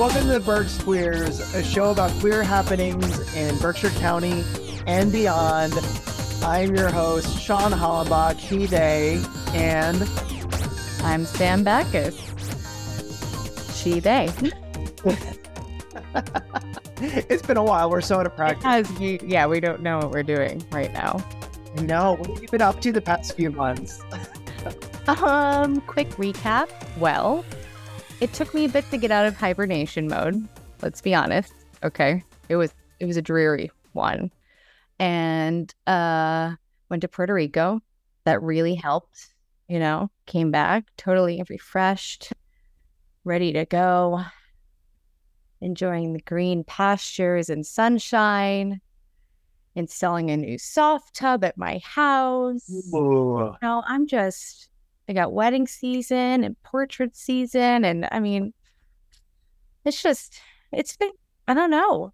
Welcome to the Berks Queers, a show about queer happenings in Berkshire County and beyond. I'm your host, Shawn Hollenbach, he, they, and I'm Sam Backus. She, they. it's been a while. We're so out of practice. As we, yeah, we don't know what we're doing right now. No, what have you been up to the past few months? um, quick recap. Well, it took me a bit to get out of hibernation mode. Let's be honest. Okay, it was it was a dreary one, and uh, went to Puerto Rico. That really helped. You know, came back totally refreshed, ready to go, enjoying the green pastures and sunshine. Installing a new soft tub at my house. Ooh. You know, I'm just I got wedding season and portrait season. And I mean, it's just, it's been, I don't know.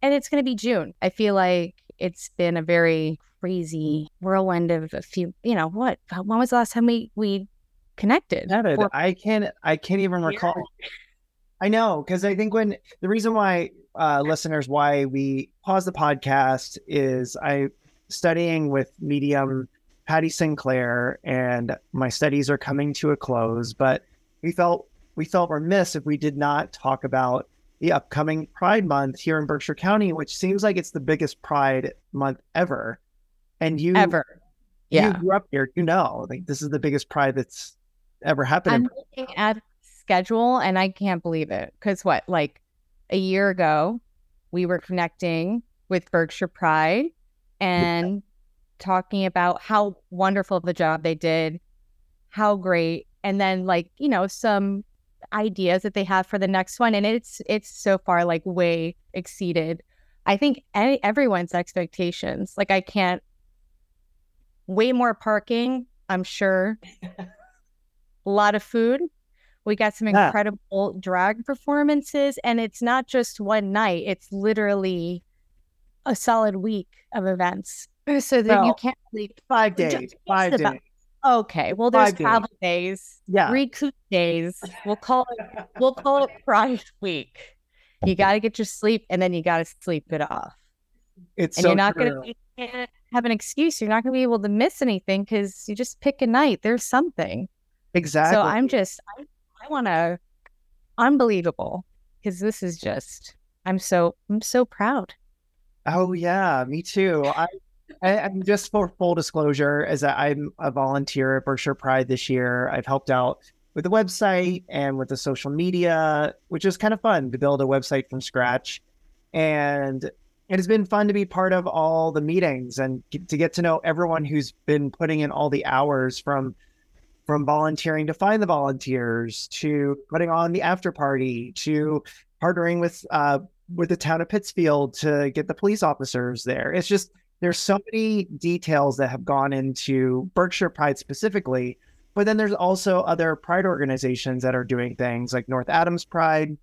And it's going to be June. I feel like it's been a very crazy whirlwind of a few, you know, what? When was the last time we, we connected? For- I can't, I can't even recall. Yeah. I know. Cause I think when the reason why, uh, listeners, why we pause the podcast is I studying with Medium Patty Sinclair, and my studies are coming to a close. But we felt we felt remiss if we did not talk about the upcoming Pride Month here in Berkshire County, which seems like it's the biggest Pride month ever. And you ever, yeah, you grew up here, you know, like this is the biggest Pride that's ever happened. I'm looking at schedule, and I can't believe it because what, like a year ago, we were connecting with Berkshire Pride, and talking about how wonderful the job they did, how great, and then like, you know, some ideas that they have for the next one. And it's it's so far like way exceeded. I think any, everyone's expectations. Like I can't way more parking, I'm sure. a lot of food. We got some incredible yeah. drag performances, and it's not just one night, it's literally a solid week of events. Uh, so that you can't sleep five days. Five about, days. Okay. Well, there's five travel days. days. Yeah. Recoup days. We'll call it. we'll call it Pride Week. You got to get your sleep, and then you got to sleep it off. It's and so you're not going to have an excuse. You're not going to be able to miss anything because you just pick a night. There's something. Exactly. So I'm just. I, I want to. Unbelievable, because this is just. I'm so. I'm so proud. Oh yeah, me too. I and just for full disclosure, as I'm a volunteer at Berkshire Pride this year, I've helped out with the website and with the social media, which is kind of fun to build a website from scratch. And it has been fun to be part of all the meetings and to get to know everyone who's been putting in all the hours from from volunteering to find the volunteers to putting on the after party to partnering with uh, with the town of Pittsfield to get the police officers there. It's just there's so many details that have gone into Berkshire Pride specifically, but then there's also other Pride organizations that are doing things like North Adams Pride,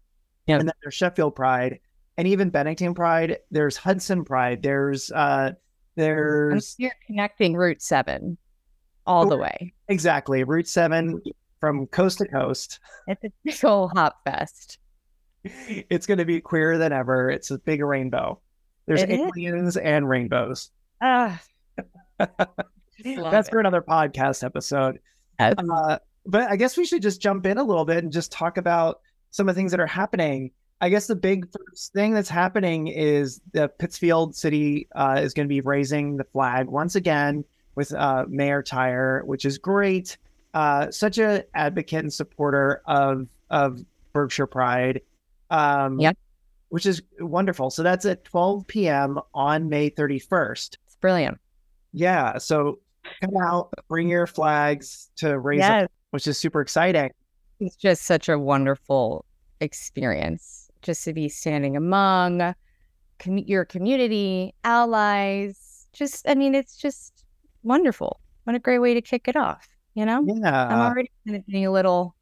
yep. and then there's Sheffield Pride, and even Bennington Pride. There's Hudson Pride. There's uh, there's you're connecting Route Seven all the way. Exactly, Route Seven from coast to coast. It's a big old hop fest. It's going to be queerer than ever. It's a big rainbow. There's it aliens is. and rainbows. Uh, That's for another podcast episode. Uh, but I guess we should just jump in a little bit and just talk about some of the things that are happening. I guess the big first thing that's happening is the Pittsfield City uh, is going to be raising the flag once again with uh, Mayor Tyer, which is great. Uh, such a advocate and supporter of of Berkshire Pride. Um, yep which is wonderful. So that's at 12 p.m. on May 31st. It's brilliant. Yeah. So come out, bring your flags to raise yes. up, which is super exciting. It's just such a wonderful experience just to be standing among com- your community, allies. Just, I mean, it's just wonderful. What a great way to kick it off, you know? Yeah. I'm already getting a little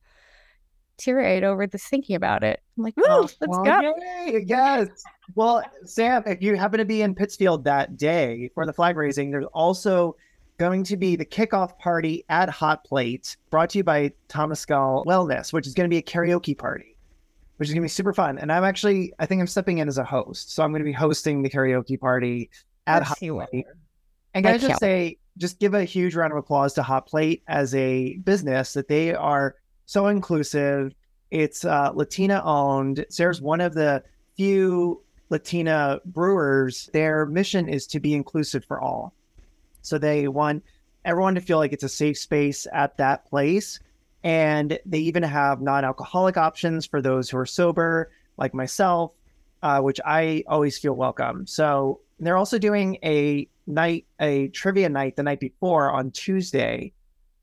teary eyed over this thinking about it. I'm like, oh, let's well, go. Yay, yes. Well, Sam, if you happen to be in Pittsfield that day for the flag raising, there's also going to be the kickoff party at Hot Plate, brought to you by Thomas Gall Wellness, which is going to be a karaoke party. which is gonna be super fun. And I'm actually, I think I'm stepping in as a host, so I'm gonna be hosting the karaoke party at Hot Plate. And can I just say, just give a huge round of applause to Hot Plate as a business that they are so inclusive. It's uh, Latina owned. Sarah's one of the few Latina brewers. Their mission is to be inclusive for all. So they want everyone to feel like it's a safe space at that place. And they even have non alcoholic options for those who are sober, like myself, uh, which I always feel welcome. So they're also doing a night, a trivia night the night before on Tuesday.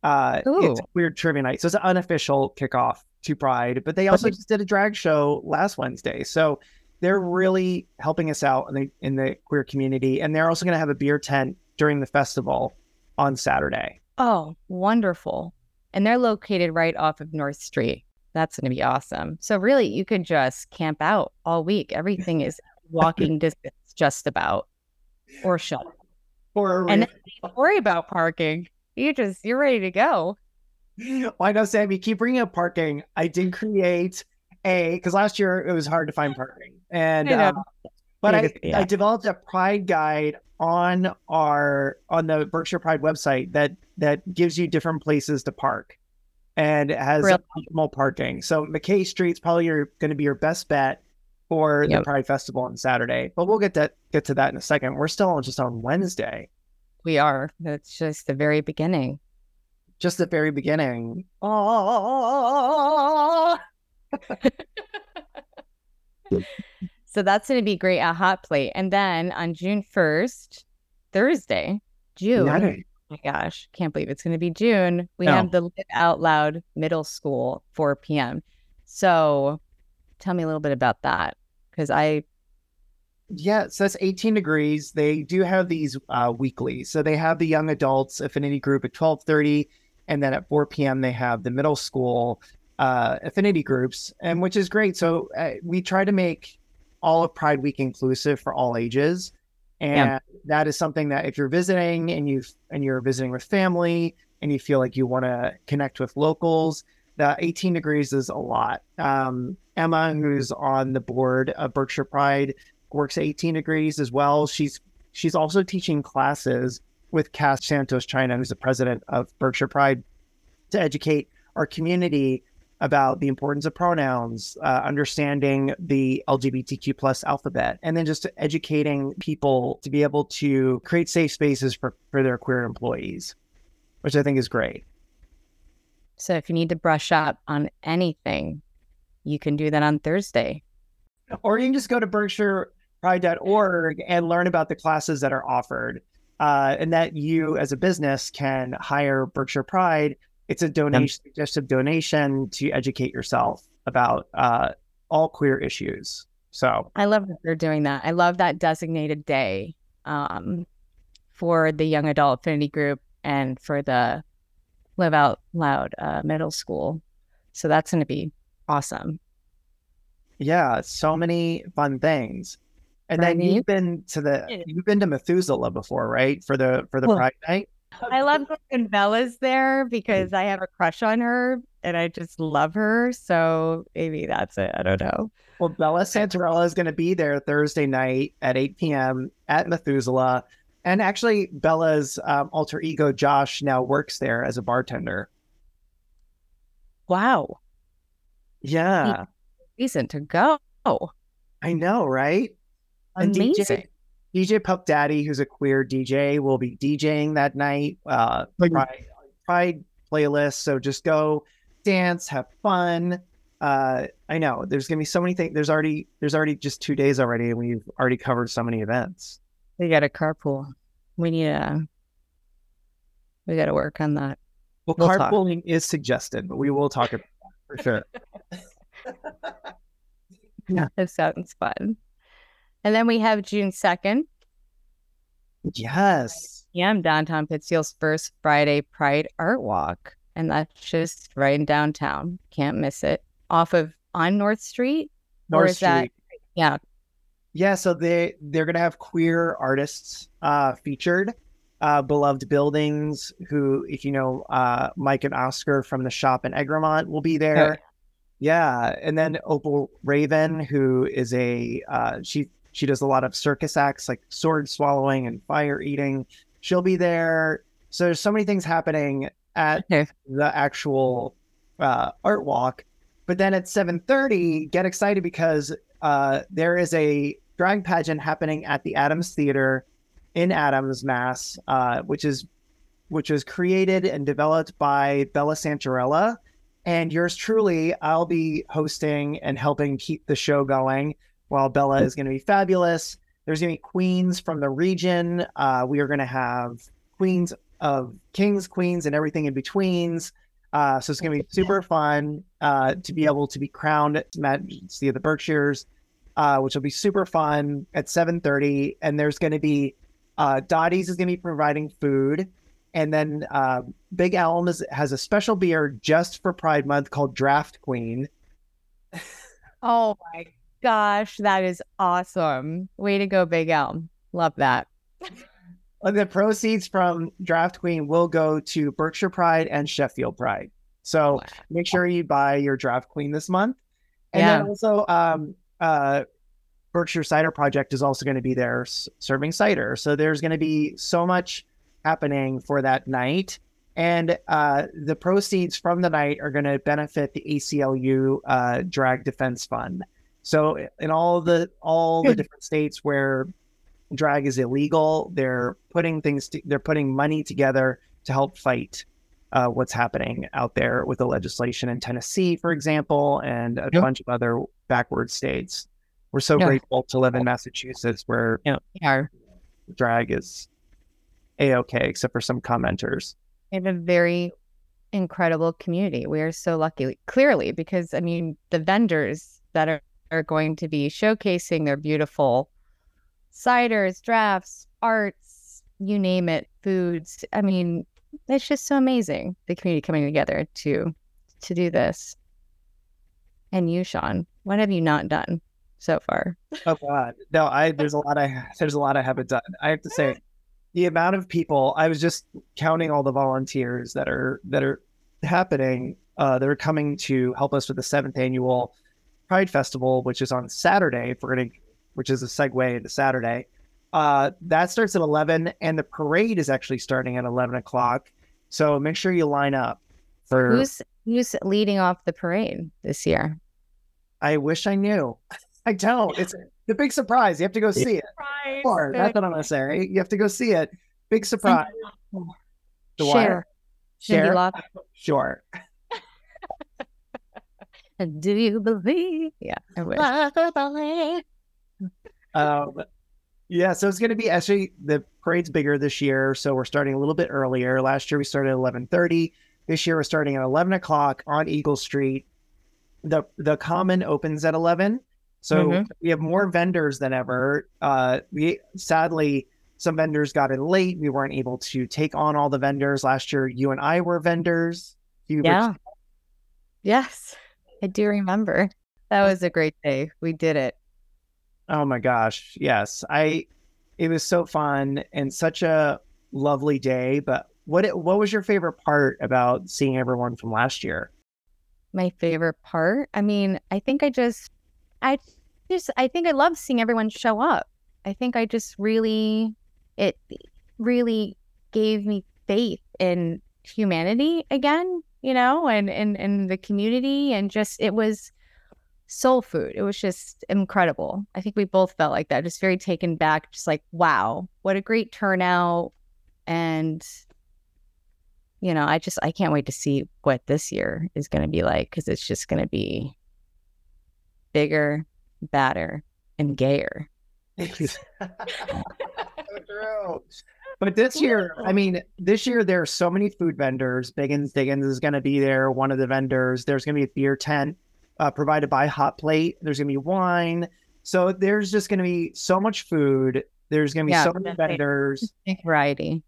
Uh, it's a weird trivia night. So it's an unofficial kickoff to Pride, but they also just did a drag show last Wednesday. So they're really helping us out in the in the queer community, and they're also going to have a beer tent during the festival on Saturday. Oh, wonderful! And they're located right off of North Street. That's going to be awesome. So really, you could just camp out all week. Everything is walking distance, just about, or shut. Or and don't worry about parking. You just you're ready to go. Well, I know, Sam. You keep bringing up parking. I did create a because last year it was hard to find parking, and um, but I, yeah. I developed a Pride guide on our on the Berkshire Pride website that that gives you different places to park, and it has really? optimal parking. So McKay Street's probably going to be your best bet for yep. the Pride Festival on Saturday. But we'll get that get to that in a second. We're still just on Wednesday. We are. That's just the very beginning. Just the very beginning. Oh. so that's going to be great at Hot Plate. And then on June 1st, Thursday, June. Oh my gosh, can't believe it's going to be June. We no. have the Live Out Loud Middle School 4 p.m. So tell me a little bit about that because I. Yeah, so that's 18 degrees. They do have these uh, weekly. So they have the young adults affinity group at 1230, and then at 4 p.m. they have the middle school uh, affinity groups, and which is great. So uh, we try to make all of Pride Week inclusive for all ages, and yeah. that is something that if you're visiting and you and you're visiting with family and you feel like you want to connect with locals, the 18 degrees is a lot. Um, Emma, who's on the board of Berkshire Pride, works 18 degrees as well. She's she's also teaching classes with Cass Santos China, who's the president of Berkshire Pride, to educate our community about the importance of pronouns, uh, understanding the LGBTQ plus alphabet, and then just educating people to be able to create safe spaces for, for their queer employees, which I think is great. So if you need to brush up on anything, you can do that on Thursday. Or you can just go to berkshirepride.org and learn about the classes that are offered. Uh, and that you as a business can hire Berkshire Pride. It's a donation, suggestive donation to educate yourself about uh, all queer issues. So I love that they're doing that. I love that designated day um, for the young adult affinity group and for the live out loud uh, middle school. So that's going to be awesome. Yeah, so many fun things. And right. then you've been to the you've been to Methuselah before, right? For the for the well, Pride night. I love when Bella's there because I have a crush on her and I just love her. So maybe that's it. I don't know. Well, Bella Santarella is going to be there Thursday night at 8 p.m. at Methuselah. And actually, Bella's um, alter ego, Josh, now works there as a bartender. Wow. Yeah. Reason to go. I know, right? Amazing. And DJ, DJ Pup Daddy, who's a queer DJ, will be DJing that night. Uh, Pride, Pride playlist. So just go dance, have fun. Uh, I know there's gonna be so many things. There's already there's already just two days already, and we've already covered so many events. We got a carpool we need a we got to work on that. Well, we'll carpooling talk. is suggested, but we will talk about that for sure. yeah, it sounds fun. And then we have June second. Yes. Yeah, I'm downtown Pittsfield's first Friday Pride Art Walk, and that's just right in downtown. Can't miss it. Off of on North Street. North Street. That, yeah, yeah, so they they're gonna have queer artists uh, featured, uh, beloved buildings. Who, if you know, uh, Mike and Oscar from the shop in Egremont will be there. Yeah, and then Opal Raven, who is a uh, she she does a lot of circus acts like sword swallowing and fire eating. She'll be there. So there's so many things happening at Okay. the actual uh, art walk. But then at 7:30, get excited because uh, there is a drag pageant happening at the Adams Theater in Adams, Mass, uh, which is which was created and developed by Bella Santarella. And yours truly, I'll be hosting and helping keep the show going while Bella is going to be fabulous. There's going to be queens from the region. Uh, we are going to have queens of kings, queens, and everything in betweens. Uh, so it's going to be super fun uh, to be able to be crowned at Majesty of the Berkshires, uh, which will be super fun at 7:30. And there's going to be uh, Dottie's is going to be providing food, and then uh, Big Elm is, has a special beer just for Pride Month called Draft Queen. Oh my gosh, that is awesome. Way to go, Big Elm. Love that. And the proceeds from Draft Queen will go to Berkshire Pride and Sheffield Pride. So Wow. make sure you buy your Draft Queen this month. And Yeah. then also, um, uh, Berkshire Cider Project is also going to be there s- serving cider. So there's going to be so much happening for that night. And uh, the proceeds from the night are going to benefit the ACLU uh, Drag Defense Fund. So in all the all the different states where drag is illegal, they're putting things to, they're putting money together to help fight uh, what's happening out there with the legislation in Tennessee, for example, and a Yeah. bunch of other backward states. We're so Yeah. grateful to live in Massachusetts where you Yeah. drag is a okay, except for some commenters. We have a very incredible community. We are so lucky, clearly, because I mean, the vendors that are, are going to be showcasing their beautiful ciders, drafts, arts, you name it, foods. I mean, it's just so amazing the community coming together to to do this. And you, Shawn, what have you not done so far? Oh God, no! I there's a lot I there's a lot I haven't done. I have to say, the amount of people I was just counting all the volunteers that are that are happening uh, that are coming to help us with the seventh annual Pride Festival, which is on Saturday. If we're gonna, which is a segue into Saturday. Uh, that starts at eleven, and the parade is actually starting at eleven o'clock. So make sure you line up for. Who's who's leading off the parade this year? I wish I knew. I don't. It's the big surprise. You have to go see it. Or that's what I'm gonna say. Right? You have to go see it. Big surprise. The what? Share. Share? Sure. Do you believe? Yeah, I wish. Um, yeah, so it's going to be actually the parade's bigger this year, so we're starting a little bit earlier. Last year we started at eleven thirty. This year we're starting at eleven o'clock on Eagle Street. the The common opens at eleven, so Mhm. we have more vendors than ever. Uh, we sadly some vendors got in late. We weren't able to take on all the vendors last year. You and I were vendors. You were Yeah. Yes, I do remember. That oh. was a great day. We did it. Oh my gosh. Yes. I it was so fun and such a lovely day, but what it, what was your favorite part about seeing everyone from last year? My favorite part. I mean, I think I just, I just, I think I love seeing everyone show up. I think I just really, it really gave me faith in humanity again, you know, and and and the community, and just it was soul food. It was just incredible. I think we both felt like that, just very taken back, just like, wow, what a great turnout. And, you know, I just, I can't wait to see what this year is going to be like because it's just going to be bigger, badder, and gayer. so True. But this year, I mean, this year there are so many food vendors. Biggins Diggins is going to be there. One of the vendors. There's going to be a beer tent uh, provided by Hot Plate. There's going to be wine. So there's just going to be so much food. There's going to be Yeah, so many vendors. Variety.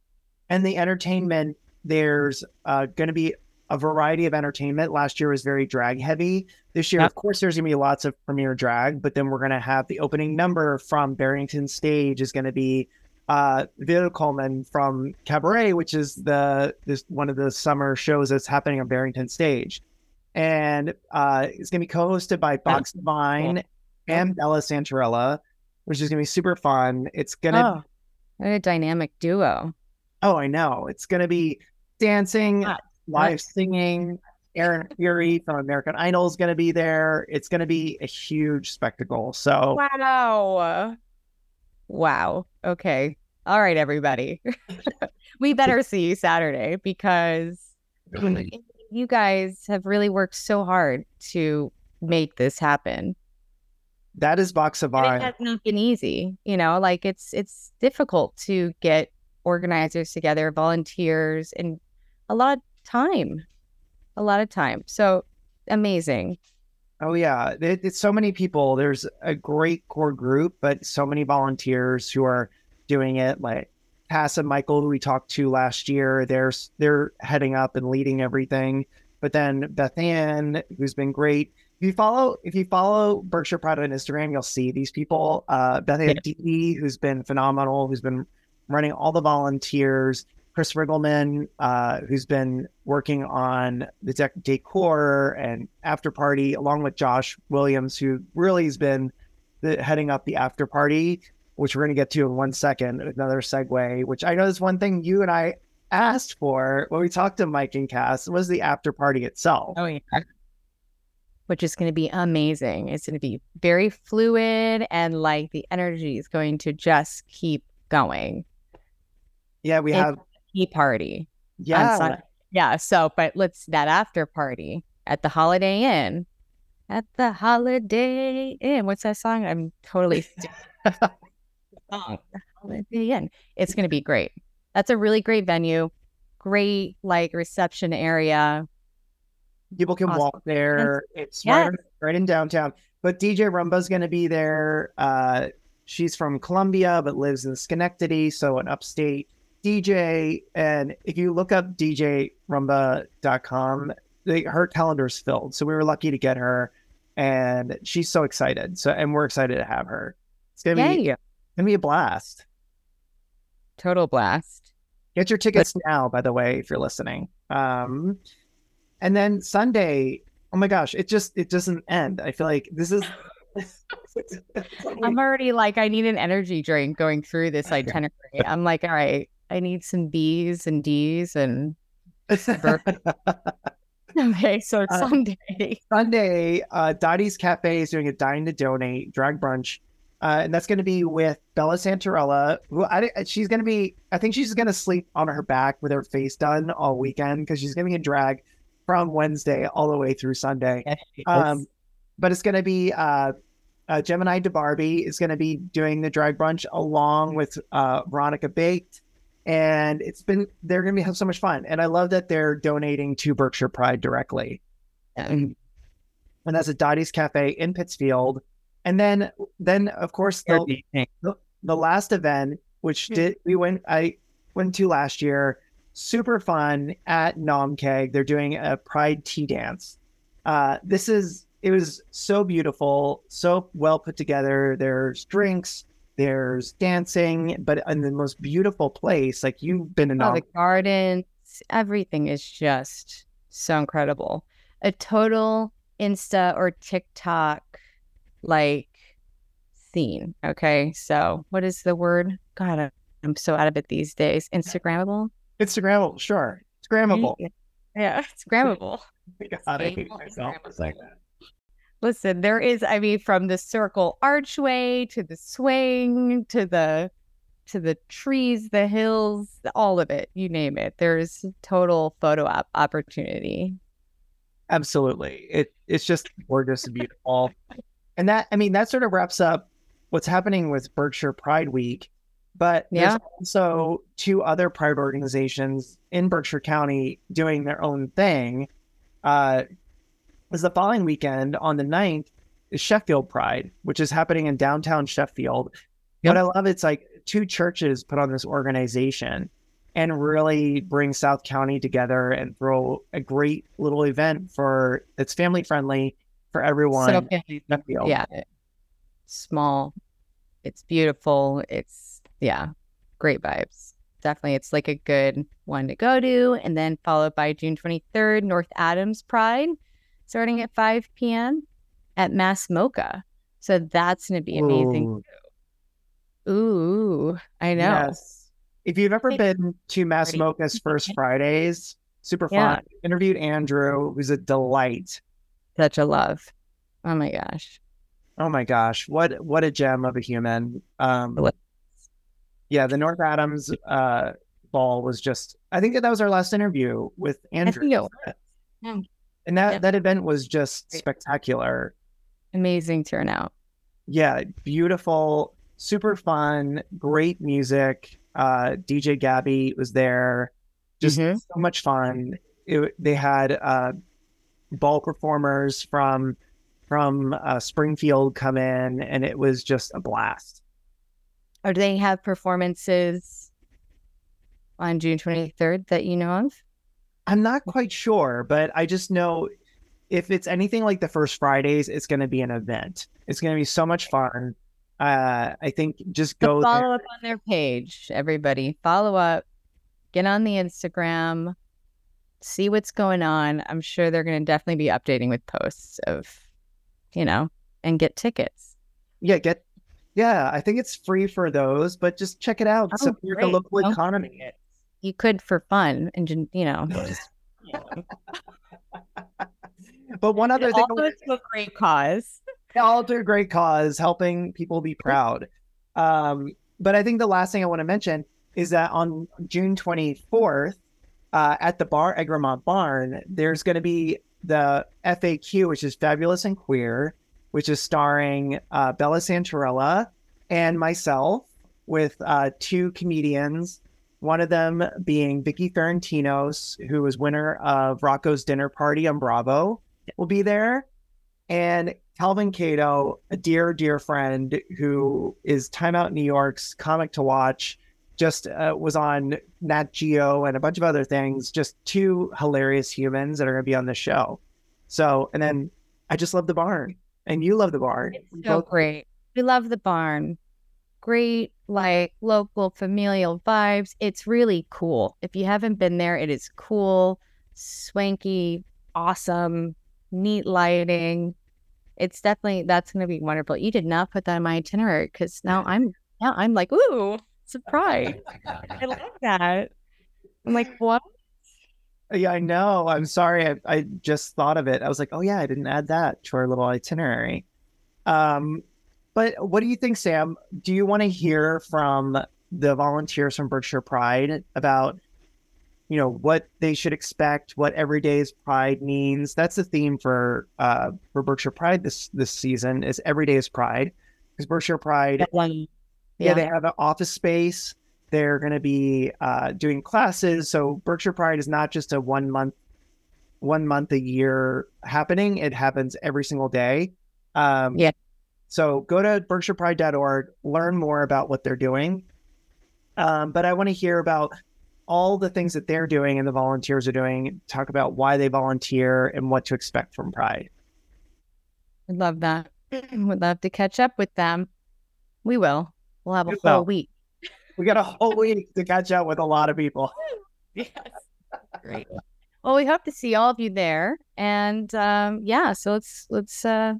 and the entertainment there's uh, going to be a variety of entertainment last year was very drag heavy this year Yep. of course there's going to be lots of premiere drag but then we're going to have the opening number from barrington stage is going to be uh Vito Coleman from Cabaret, which is the this one of the summer shows that's happening on Barrington Stage. and uh, it's going to be co-hosted by Box Divine and Bella Santarella, which is going to be super fun. It's going to Oh, what a dynamic duo. Oh, I know. It's going to be dancing, Ah, live nice. singing. Aaron Fury from American Idol is going to be there. It's going to be a huge spectacle. So, Wow. Wow. Okay. All right, everybody. we better see you Saturday because you guys have really worked so hard to make this happen. that is Box of Divine. it has not been easy, you know, like it's it's difficult to get organizers together, volunteers, and a lot of time. A lot of time. So amazing. Oh yeah, it, it's so many people. There's a great core group, but so many volunteers who are doing it. Like Cass and Michael, who we talked to last year, they're they're heading up and leading everything. But then Beth Ann, who's been great. If you follow, if you follow Berkshire Pride on Instagram, you'll see these people. Uh, Beth Ann Dee, who's been phenomenal, who's been running all the volunteers. Chris Riggleman, uh, who's been working on the dec- decor and after party, along with Josh Williams, who really has been the, heading up the after party, which we're going to get to in one second. Another segue, which I know is one thing you and I asked for when we talked to Mike and Cass was the after party itself. Oh yeah. Which is going to be amazing. It's going to be very fluid and like the energy is going to just keep going. Yeah, we It- have. Tea party. Yeah, yeah. So, but let's that after party at the Holiday Inn. At the Holiday Inn. What's that song? I'm totally song. The Holiday Inn. It's going to be great. That's a really great venue. Great like reception area. people can Awesome. walk there. It's Yes. right, right in downtown. But DJ Rumba's going to be there. Uh, she's from Columbia but lives in Schenectady, so an upstate DJ. And if you look up DJRumba.com, they, her calendar's filled. So we were lucky to get her, and she's so excited. So and we're excited to have her. It's gonna be Gonna be a blast. Total blast. Get your tickets now, by the way, if you're listening. Um, and then Sunday, oh my gosh, it just it doesn't end. I feel like this is. I'm already like, I need an energy drink going through this itinerary. I'm like, all right, I need some B's and D's and okay, so it's Uh, Sunday. Sunday, uh, Dottie's Cafe is doing a dine to donate drag brunch, uh, and that's going to be with Bella Santarella. Who I, she's going to be, I think she's going to sleep on her back with her face done all weekend because she's going to be in drag from Wednesday all the way through Sunday. Um, but it's going to be uh, uh, Gemini DeBarbie is going to be doing the drag brunch along with uh, Veronica Baked, and it's been they're going to be have so much fun. And I love that they're donating to Berkshire Pride directly, Um, and that's at Dottie's Cafe in Pittsfield. And then then of course the, the, the last event, which did we went I went to last year, super fun at Naumkeag. They're doing a Pride tea dance. Uh, this is it was so beautiful, so well put together. There's drinks, there's dancing, but in the most beautiful place. Like you've been in oh, Nom the gardens, everything is just so incredible. A total Insta or TikTok like scene. Okay, so what is the word? God, I- I'm so out of it these days. Instagrammable. Instagrammable, sure. Instagrammable. Yeah, it's grammable. God, I hate myself for saying that. Listen, there is, I mean, from the circle archway to the swing to the to the trees, the hills, all of it, you name it. There's total photo op opportunity. Absolutely. It it's just gorgeous and beautiful. And that I mean that sort of wraps up what's happening with Berkshire Pride Week. But Yeah. there's also two other pride organizations in Berkshire County doing their own thing. Uh is the following weekend on the 9th is Sheffield Pride, which is happening in downtown Sheffield. Yep. What I love it's like two churches put on this organization and really bring South County together and throw a great little event for it's family friendly for everyone. So, in yeah, small. It's beautiful. It's, yeah, great vibes. Definitely. It's like a good one to go to. And then followed by June 23rd, North Adams Pride. starting at 5 p.m. at MASS MoCA. So that's going to be amazing. Ooh. Ooh, I know. Yes. If you've ever been to MASS MoCA's First Fridays, super fun. Yeah. Interviewed Andrew, was a delight. Such a love. Oh my gosh. Oh my gosh. What what a gem of a human. Um yeah, the North Adams uh ball was just I think that, that was our last interview with Andrew. Yeah. And that, yeah. that event was just spectacular. Amazing turnout. Yeah, beautiful, super fun, great music. Uh, DJ Gabby was there. Just mm-hmm. so much fun. It, they had uh, ball performers from from uh, Springfield come in, and it was just a blast. Or do they have performances on June 23rd that you know of? I'm not quite sure, but I just know if it's anything like the first Fridays, it's going to be an event. It's going to be so much fun. Uh, I think just go so follow there. up on their page, everybody. Follow up, get on the Instagram, see what's going on. I'm sure they're going to definitely be updating with posts of, you know, and get tickets. Yeah, get. Yeah, I think it's free for those, but just check it out. Oh, Support great. the local Don't economy. You could for fun and you know. Just, but one other thing, also to a great cause. All to a great cause, helping people be proud. Um, but I think the last thing I want to mention is that on June 24th, uh, at the bar Egremont Barn, there's going to be the FAQ, which is Fabulous and Queer, which is starring uh, Bella Santarella and myself with uh, two comedians. One of them being Vicky Ferentinos, who was winner of Rocco's Dinner Party on Bravo, will be there. And Calvin Cato, a dear, dear friend who is Time Out New York's comic to watch, just uh, was on Nat Geo and a bunch of other things. Just two hilarious humans that are going to be on the show. So, and then I just love the barn, and you love the barn. It's so Both- great. We love the barn. Great, like local familial vibes. It's really cool. If you haven't been there, it is cool, swanky, awesome neat lighting. It's definitely that's going to be wonderful. You did not put that in my itinerary because now I'm now I'm like ooh surprise. I like that. I'm like what? Yeah, I know. I'm sorry. I, I just thought of it. I was like, oh yeah, I didn't add that to our little itinerary. Um, but what do you think, Sam? Do you want to hear from the volunteers from Berkshire Pride about you know what they should expect, what everyday's pride means. That's the theme for uh, for Berkshire Pride this this season is everyday's pride because Berkshire Pride, yeah. yeah. they have an office space. They're going to be uh, doing classes. So Berkshire Pride is not just a one month one month a year happening. It happens every single day. Um, yeah. So go to berkshirepride.org, learn more about what they're doing. Um, but I want to hear about all the things that they're doing and the volunteers are doing, talk about why they volunteer and what to expect from Pride. I'd love that. Would love to catch up with them. We will. We'll have a whole week. We got a whole week to catch up with a lot of people. yes. Great. Well, we hope to see all of you there. And um, yeah, so let's let's uh,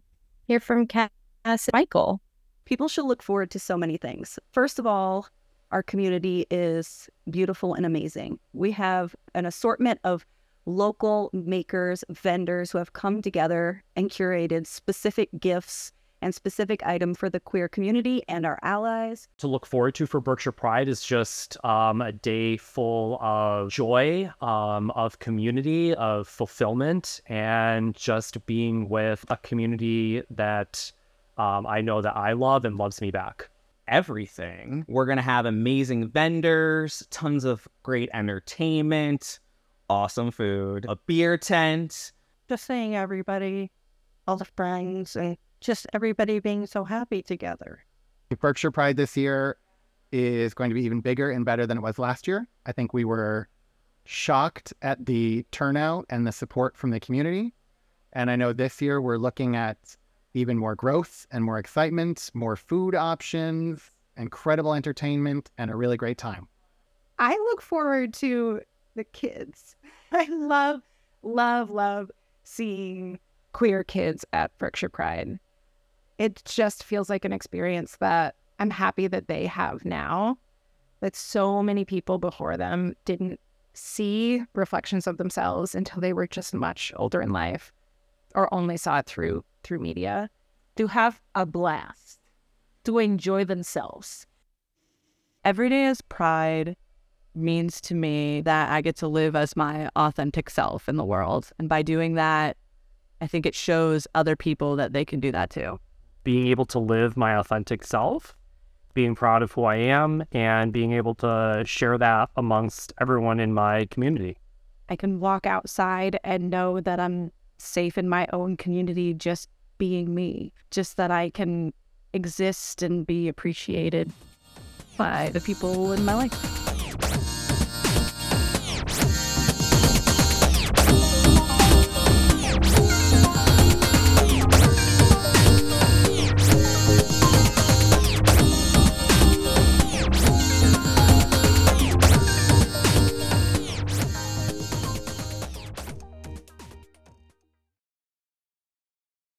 hear from Cass and Michael. People should look forward to so many things. First of all, our community is beautiful and amazing. We have an assortment of local makers, vendors who have come together and curated specific gifts and specific item for the queer community and our allies. To look forward to for Berkshire Pride is just um, a day full of joy, um, of community, of fulfillment, and just being with a community that um, I know that I love and loves me back everything. We're going to have amazing vendors, tons of great entertainment, awesome food, a beer tent. Just seeing everybody, all the friends, and just everybody being so happy together. Berkshire Pride this year is going to be even bigger and better than it was last year. I think we were shocked at the turnout and the support from the community. And I know this year we're looking at even more growth and more excitement, more food options, incredible entertainment, and a really great time. I look forward to the kids. I love, love, love seeing queer kids at Berkshire Pride. It just feels like an experience that I'm happy that they have now. That so many people before them didn't see reflections of themselves until they were just much older in life or only saw it through through media. To have a blast, to enjoy themselves. Every day as pride means to me that I get to live as my authentic self in the world. And by doing that, I think it shows other people that they can do that too. Being able to live my authentic self, being proud of who I am, and being able to share that amongst everyone in my community. I can walk outside and know that I'm safe in my own community just being me, just that I can exist and be appreciated by the people in my life.